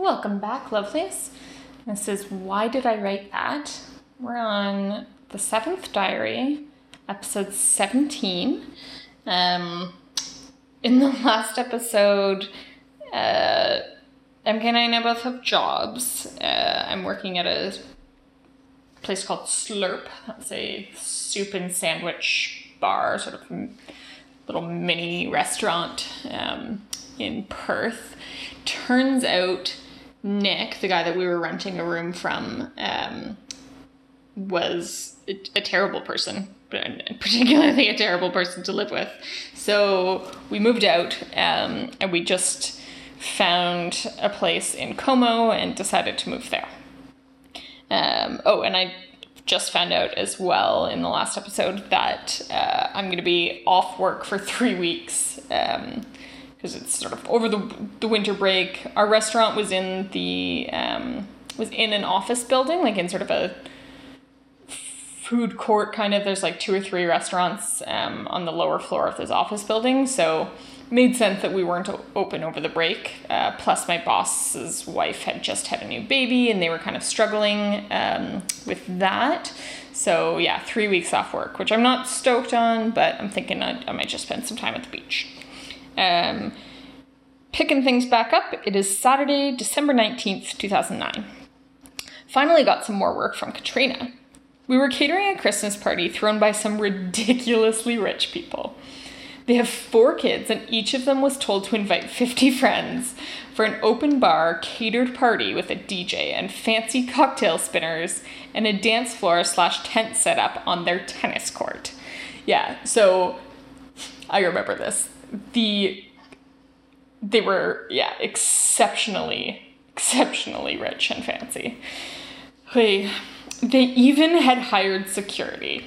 Welcome back, lovelies. This is Why Did I Write That? We're on the seventh diary, episode 17. Um, in the last episode, uh, MK and I now both have jobs. Uh, I'm working at a place called Slurp. That's a soup and sandwich bar, sort of little mini restaurant um, in Perth. Turns out Nick, the guy that we were renting a room from, um, was a, a terrible person, particularly a terrible person to live with. So we moved out um, and we just found a place in Como and decided to move there. Um, oh, and I just found out as well in the last episode that uh, I'm going to be off work for three weeks because it's sort of over the the winter break. Our restaurant was in the um, was in an office building, like in sort of a food court kind of. There's like two or three restaurants um, on the lower floor of this office building, so made sense that we weren't open over the break. Uh, plus, my boss's wife had just had a new baby, and they were kind of struggling um, with that. So yeah, three weeks off work, which I'm not stoked on, but I'm thinking I, I might just spend some time at the beach. Um, picking things back up, it is Saturday, December 19th, 2009. Finally got some more work from Katrina. We were catering a Christmas party thrown by some ridiculously rich people. They have four kids, and each of them was told to invite 50 friends for an open bar catered party with a DJ and fancy cocktail spinners and a dance floor slash tent setup on their tennis court. Yeah, so I remember this. The they were yeah exceptionally exceptionally rich and fancy. Hey, they even had hired security.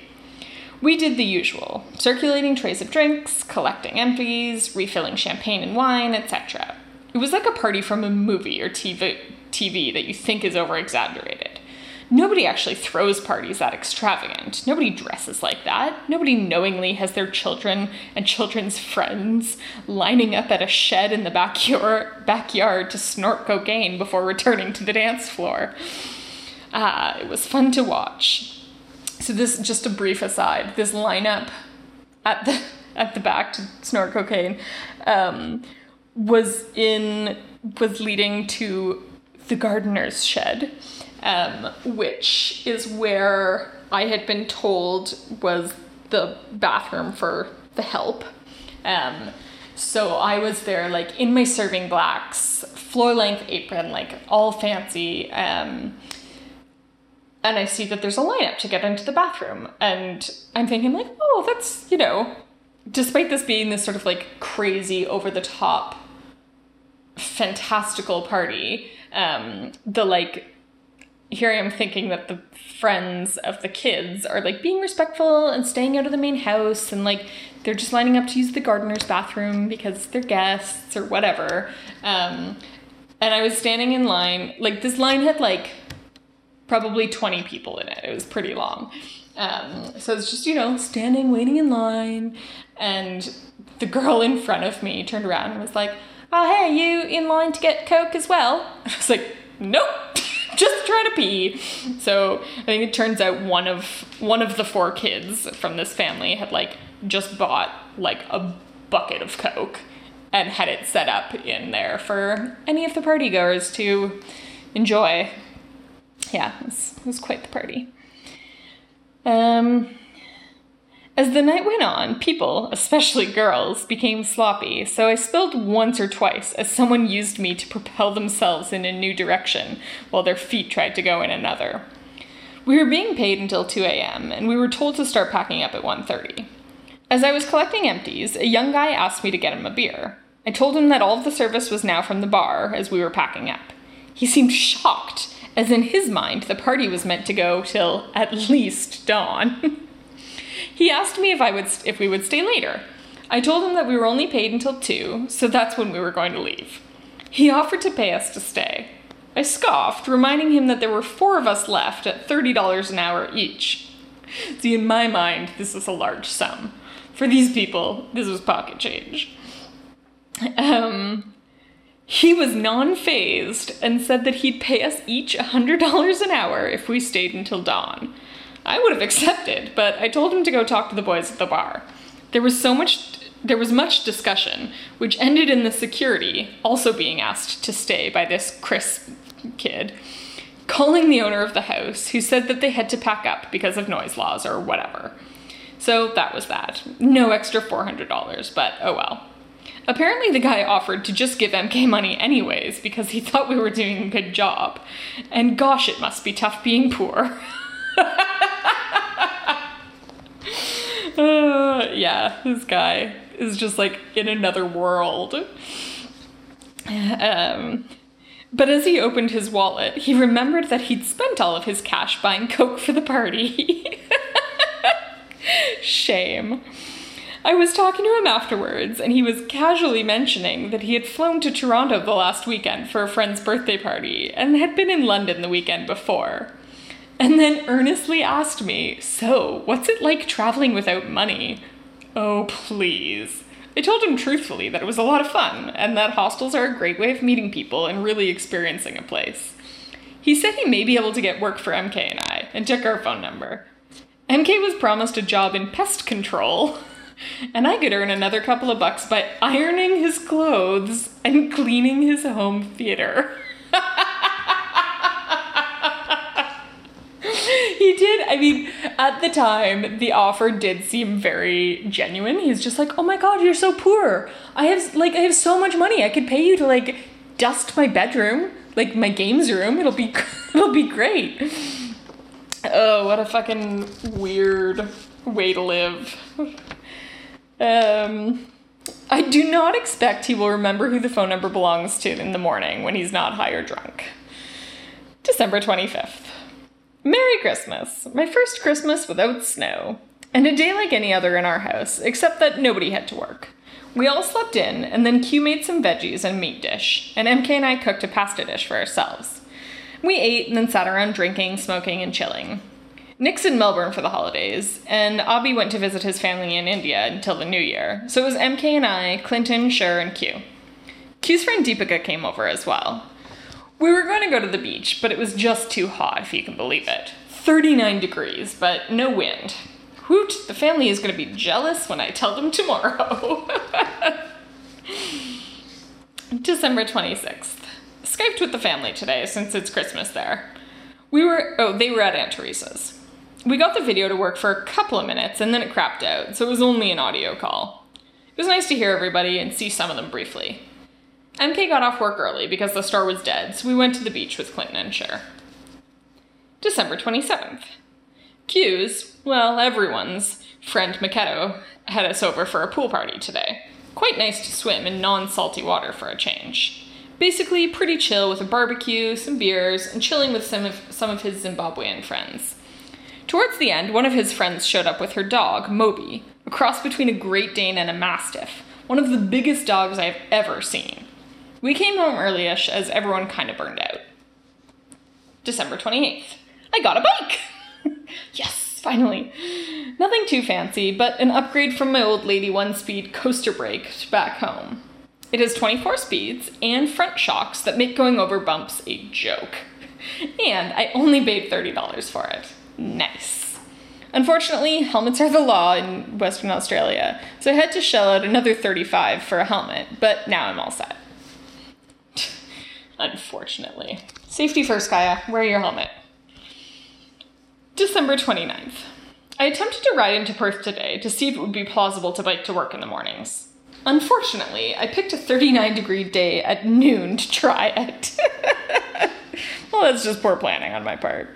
We did the usual circulating trays of drinks, collecting empties, refilling champagne and wine, etc. It was like a party from a movie or TV, TV that you think is over exaggerated. Nobody actually throws parties that extravagant. Nobody dresses like that. Nobody knowingly has their children and children's friends lining up at a shed in the backyard, backyard to snort cocaine before returning to the dance floor. Ah, it was fun to watch. So this just a brief aside. This lineup at the at the back to snort cocaine um, was in was leading to the gardener's shed, um, which is where I had been told was the bathroom for the help. Um, so I was there, like in my serving blacks, floor length apron, like all fancy. Um, and I see that there's a lineup to get into the bathroom. And I'm thinking, like, oh, that's, you know, despite this being this sort of like crazy, over the top, fantastical party, um, the like, here I am thinking that the friends of the kids are like being respectful and staying out of the main house and like they're just lining up to use the gardener's bathroom because they're guests or whatever. Um, and I was standing in line, like, this line had like, probably 20 people in it. It was pretty long. Um, so it's just, you know, standing, waiting in line. And the girl in front of me turned around and was like, Oh, hey, you in line to get Coke as well? I was like, Nope, just trying to pee. So I think it turns out one of one of the four kids from this family had like just bought like a bucket of Coke and had it set up in there for any of the party goers to enjoy yeah, it was, it was quite the party. Um, as the night went on, people, especially girls, became sloppy, so I spilled once or twice as someone used me to propel themselves in a new direction while their feet tried to go in another. We were being paid until 2 a.m., and we were told to start packing up at 1.30. As I was collecting empties, a young guy asked me to get him a beer. I told him that all of the service was now from the bar as we were packing up. He seemed shocked as in his mind the party was meant to go till at least dawn. he asked me if I would if we would stay later. I told him that we were only paid until 2, so that's when we were going to leave. He offered to pay us to stay. I scoffed, reminding him that there were four of us left at $30 an hour each. See, in my mind, this is a large sum. For these people, this was pocket change. Um, He was non phased and said that he'd pay us each $100 an hour if we stayed until dawn. I would have accepted, but I told him to go talk to the boys at the bar. There was so much there was much discussion, which ended in the security also being asked to stay by this Chris kid, calling the owner of the house, who said that they had to pack up because of noise laws or whatever. So that was that. No extra $400, but oh well. Apparently, the guy offered to just give MK money anyways because he thought we were doing a good job. And gosh, it must be tough being poor. uh, yeah, this guy is just like in another world. Um, but as he opened his wallet, he remembered that he'd spent all of his cash buying Coke for the party. Shame. I was talking to him afterwards, and he was casually mentioning that he had flown to Toronto the last weekend for a friend's birthday party and had been in London the weekend before. And then earnestly asked me, So, what's it like traveling without money? Oh, please. I told him truthfully that it was a lot of fun and that hostels are a great way of meeting people and really experiencing a place. He said he may be able to get work for MK and I and took our phone number. MK was promised a job in pest control, and I could earn another couple of bucks by ironing his clothes and cleaning his home theater. he did. I mean, at the time, the offer did seem very genuine. He's just like, "Oh my god, you're so poor. I have like I have so much money. I could pay you to like dust my bedroom, like my games room. It'll be it'll be great." Oh, what a fucking weird way to live. Um I do not expect he will remember who the phone number belongs to in the morning when he's not high or drunk. December 25th. Merry Christmas! My first Christmas without snow. And a day like any other in our house, except that nobody had to work. We all slept in, and then Q made some veggies and meat dish, and MK and I cooked a pasta dish for ourselves. We ate and then sat around drinking, smoking, and chilling. Nick's in Melbourne for the holidays, and Abhi went to visit his family in India until the new year, so it was MK and I, Clinton, Sher, and Q. Q's friend Deepika came over as well. We were going to go to the beach, but it was just too hot, if you can believe it. 39 degrees, but no wind. Hoot, the family is going to be jealous when I tell them tomorrow. December 26th. Skyped with the family today since it's Christmas there. We were, oh, they were at Aunt Teresa's. We got the video to work for a couple of minutes and then it crapped out, so it was only an audio call. It was nice to hear everybody and see some of them briefly. MK got off work early because the store was dead, so we went to the beach with Clinton and Cher. December 27th. Q's, well, everyone's, friend Maketo had us over for a pool party today. Quite nice to swim in non salty water for a change. Basically, pretty chill with a barbecue, some beers, and chilling with some of, some of his Zimbabwean friends. Towards the end, one of his friends showed up with her dog, Moby, a cross between a Great Dane and a Mastiff, one of the biggest dogs I've ever seen. We came home earlyish as everyone kind of burned out. December 28th. I got a bike! yes, finally. Nothing too fancy, but an upgrade from my old lady one speed coaster brake back home. It has 24 speeds and front shocks that make going over bumps a joke. And I only paid $30 for it. Nice. Unfortunately, helmets are the law in Western Australia, so I had to shell out another 35 for a helmet, but now I'm all set unfortunately. Safety first, Kaya. Wear your helmet. December 29th. I attempted to ride into Perth today to see if it would be plausible to bike to work in the mornings. Unfortunately, I picked a 39 degree day at noon to try it. well, that's just poor planning on my part.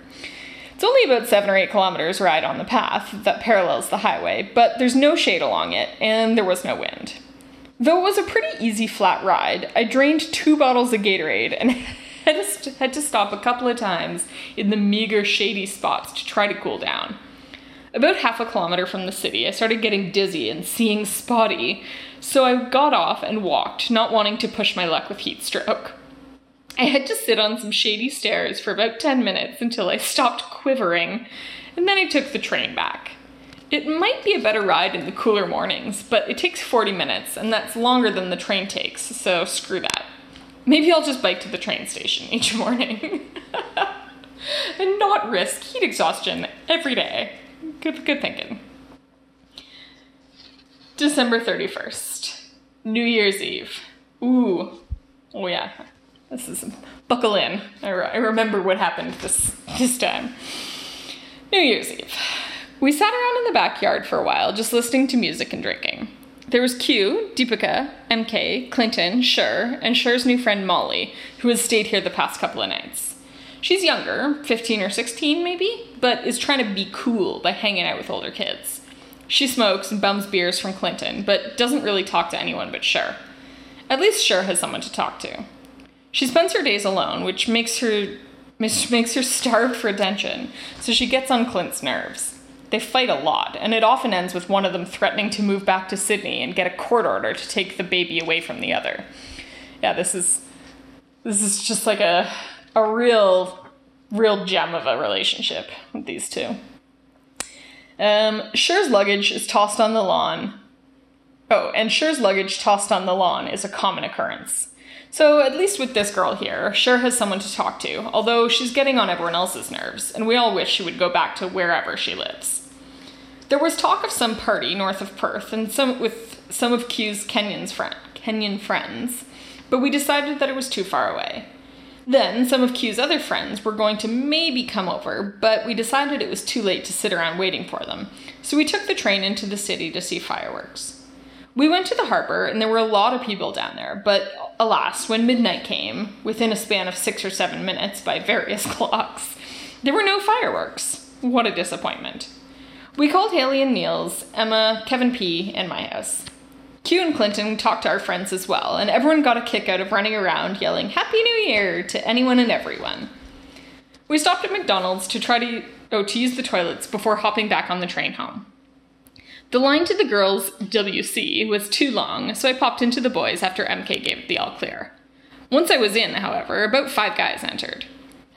It's only about 7 or 8 kilometers ride on the path that parallels the highway, but there's no shade along it, and there was no wind. Though it was a pretty easy flat ride, I drained two bottles of Gatorade and had to stop a couple of times in the meager shady spots to try to cool down. About half a kilometer from the city, I started getting dizzy and seeing spotty, so I got off and walked, not wanting to push my luck with heat stroke. I had to sit on some shady stairs for about 10 minutes until I stopped quivering, and then I took the train back. It might be a better ride in the cooler mornings, but it takes 40 minutes, and that's longer than the train takes, so screw that. Maybe I'll just bike to the train station each morning and not risk heat exhaustion every day. Good, good thinking. December 31st, New Year's Eve. Ooh, oh yeah, this is buckle in. I, re- I remember what happened this this time. New Year's Eve. We sat around in the backyard for a while, just listening to music and drinking. There was Q, Deepika, MK, Clinton, Sher, and Sher's new friend Molly, who has stayed here the past couple of nights. She's younger, 15 or 16 maybe, but is trying to be cool by hanging out with older kids. She smokes and bums beers from Clinton, but doesn't really talk to anyone but Sher. At least Sher has someone to talk to. She spends her days alone, which makes her makes her starved for attention, so she gets on Clint's nerves. They fight a lot, and it often ends with one of them threatening to move back to Sydney and get a court order to take the baby away from the other. Yeah, this is this is just like a a real real gem of a relationship with these two. Um, Sher's luggage is tossed on the lawn. Oh, and Sher's luggage tossed on the lawn is a common occurrence. So, at least with this girl here, Sher has someone to talk to, although she's getting on everyone else's nerves, and we all wish she would go back to wherever she lives. There was talk of some party north of Perth and some with some of Q's Kenyans friend, Kenyan friends, but we decided that it was too far away. Then some of Q's other friends were going to maybe come over, but we decided it was too late to sit around waiting for them, so we took the train into the city to see fireworks. We went to the harbor, and there were a lot of people down there, but alas, when midnight came, within a span of six or seven minutes by various clocks, there were no fireworks. What a disappointment. We called Haley and Niels, Emma, Kevin P., and my house. Q and Clinton talked to our friends as well, and everyone got a kick out of running around yelling Happy New Year to anyone and everyone. We stopped at McDonald's to try to, oh, to use the toilets before hopping back on the train home. The line to the girls' WC was too long, so I popped into the boys after MK gave the all clear. Once I was in, however, about five guys entered.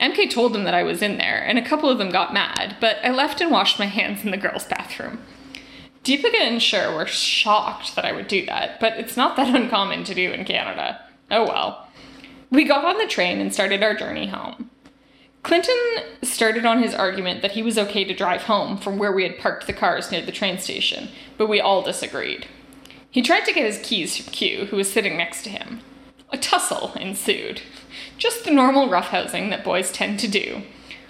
MK told them that I was in there, and a couple of them got mad, but I left and washed my hands in the girls' bathroom. Deepika and Sher were shocked that I would do that, but it's not that uncommon to do in Canada. Oh well. We got on the train and started our journey home. Clinton started on his argument that he was okay to drive home from where we had parked the cars near the train station, but we all disagreed. He tried to get his keys from Q, who was sitting next to him. A tussle ensued. Just the normal roughhousing that boys tend to do.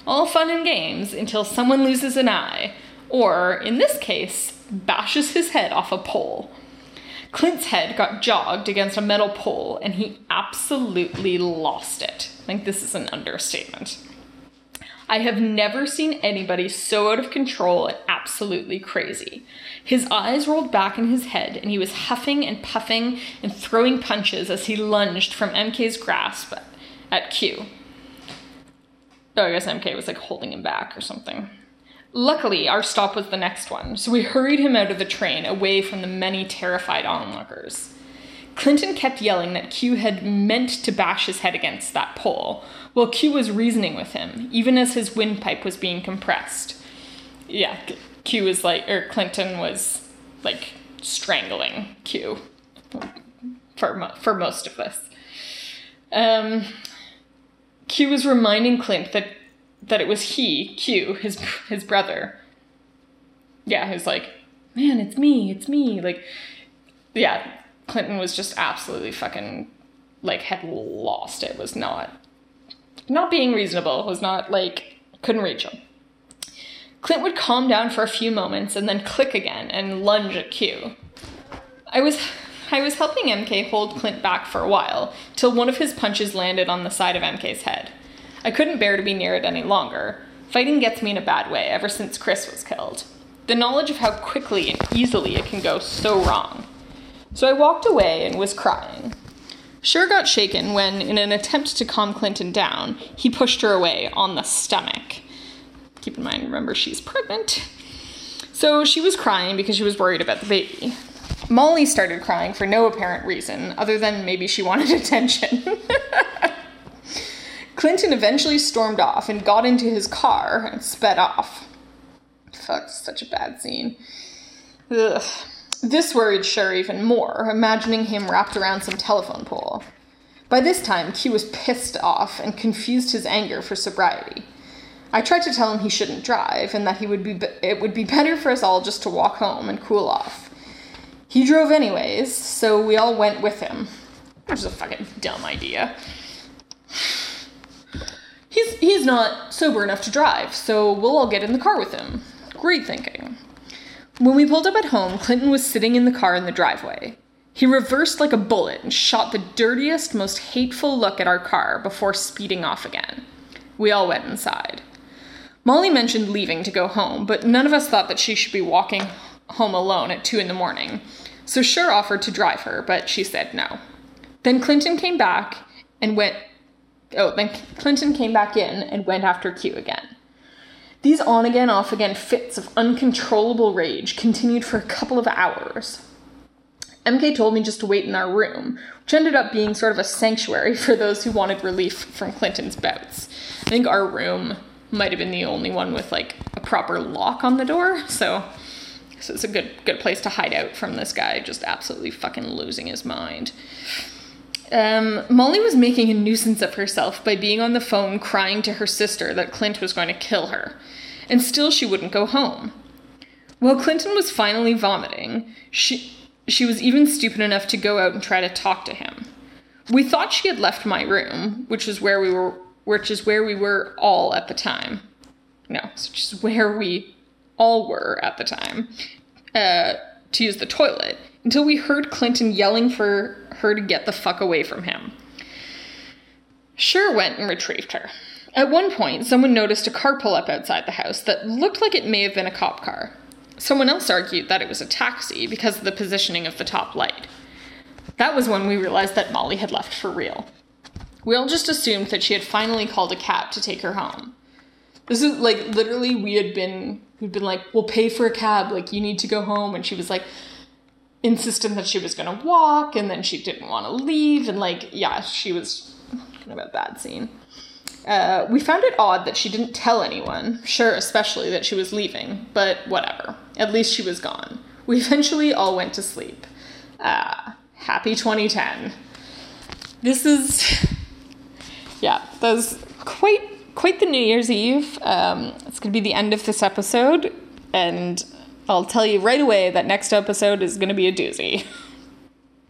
All fun and games until someone loses an eye, or, in this case, bashes his head off a pole. Clint's head got jogged against a metal pole, and he absolutely lost it. I think this is an understatement. I have never seen anybody so out of control and absolutely crazy. His eyes rolled back in his head, and he was huffing and puffing and throwing punches as he lunged from MK's grasp at Q. Oh, I guess MK was like holding him back or something. Luckily, our stop was the next one, so we hurried him out of the train away from the many terrified onlookers. Clinton kept yelling that Q had meant to bash his head against that pole, while Q was reasoning with him, even as his windpipe was being compressed. Yeah, Q was like, or Clinton was like strangling Q for, for most of this. Um, Q was reminding Clint that that it was he, Q, his his brother. Yeah, he was like, man, it's me, it's me. Like, yeah, Clinton was just absolutely fucking like had lost it. Was not not being reasonable. Was not like couldn't reach him. Clint would calm down for a few moments and then click again and lunge at Q. I was I was helping MK hold Clint back for a while till one of his punches landed on the side of MK's head. I couldn't bear to be near it any longer. Fighting gets me in a bad way ever since Chris was killed. The knowledge of how quickly and easily it can go so wrong. So I walked away and was crying. Sher got shaken when, in an attempt to calm Clinton down, he pushed her away on the stomach. Keep in mind, remember, she's pregnant. So she was crying because she was worried about the baby. Molly started crying for no apparent reason, other than maybe she wanted attention. Clinton eventually stormed off and got into his car and sped off. Fuck, such a bad scene. Ugh. This worried Sher even more, imagining him wrapped around some telephone pole. By this time, Q was pissed off and confused his anger for sobriety. I tried to tell him he shouldn't drive and that he would be it would be better for us all just to walk home and cool off. He drove anyways, so we all went with him. Which is a fucking dumb idea. He's he's not sober enough to drive, so we'll all get in the car with him. Great thinking. When we pulled up at home, Clinton was sitting in the car in the driveway. He reversed like a bullet and shot the dirtiest, most hateful look at our car before speeding off again. We all went inside. Molly mentioned leaving to go home, but none of us thought that she should be walking home alone at 2 in the morning, so Cher offered to drive her, but she said no. Then Clinton came back and went. Oh, then Clinton came back in and went after Q again. These on again, off again fits of uncontrollable rage continued for a couple of hours. MK told me just to wait in our room, which ended up being sort of a sanctuary for those who wanted relief from Clinton's bouts. I think our room might have been the only one with like a proper lock on the door, so so it's a good good place to hide out from this guy just absolutely fucking losing his mind. Um, Molly was making a nuisance of herself by being on the phone crying to her sister that Clint was going to kill her, and still she wouldn't go home. While Clinton was finally vomiting, she she was even stupid enough to go out and try to talk to him. We thought she had left my room, which is where we were which is where we were all at the time. No, which is where we all were at the time, uh, to use the toilet, until we heard Clinton yelling for her to get the fuck away from him. Cher went and retrieved her. At one point, someone noticed a car pull up outside the house that looked like it may have been a cop car. Someone else argued that it was a taxi because of the positioning of the top light. That was when we realized that Molly had left for real. We all just assumed that she had finally called a cab to take her home. This is like literally we had been we'd been like, we'll pay for a cab, like you need to go home, and she was like insistent that she was gonna walk, and then she didn't want to leave, and like yeah, she was kind of a bad scene. Uh, we found it odd that she didn't tell anyone, sure, especially that she was leaving, but whatever. At least she was gone. We eventually all went to sleep. Uh, happy 2010. This is, yeah, that was quite quite the New Year's Eve. Um, it's going to be the end of this episode, and I'll tell you right away that next episode is going to be a doozy.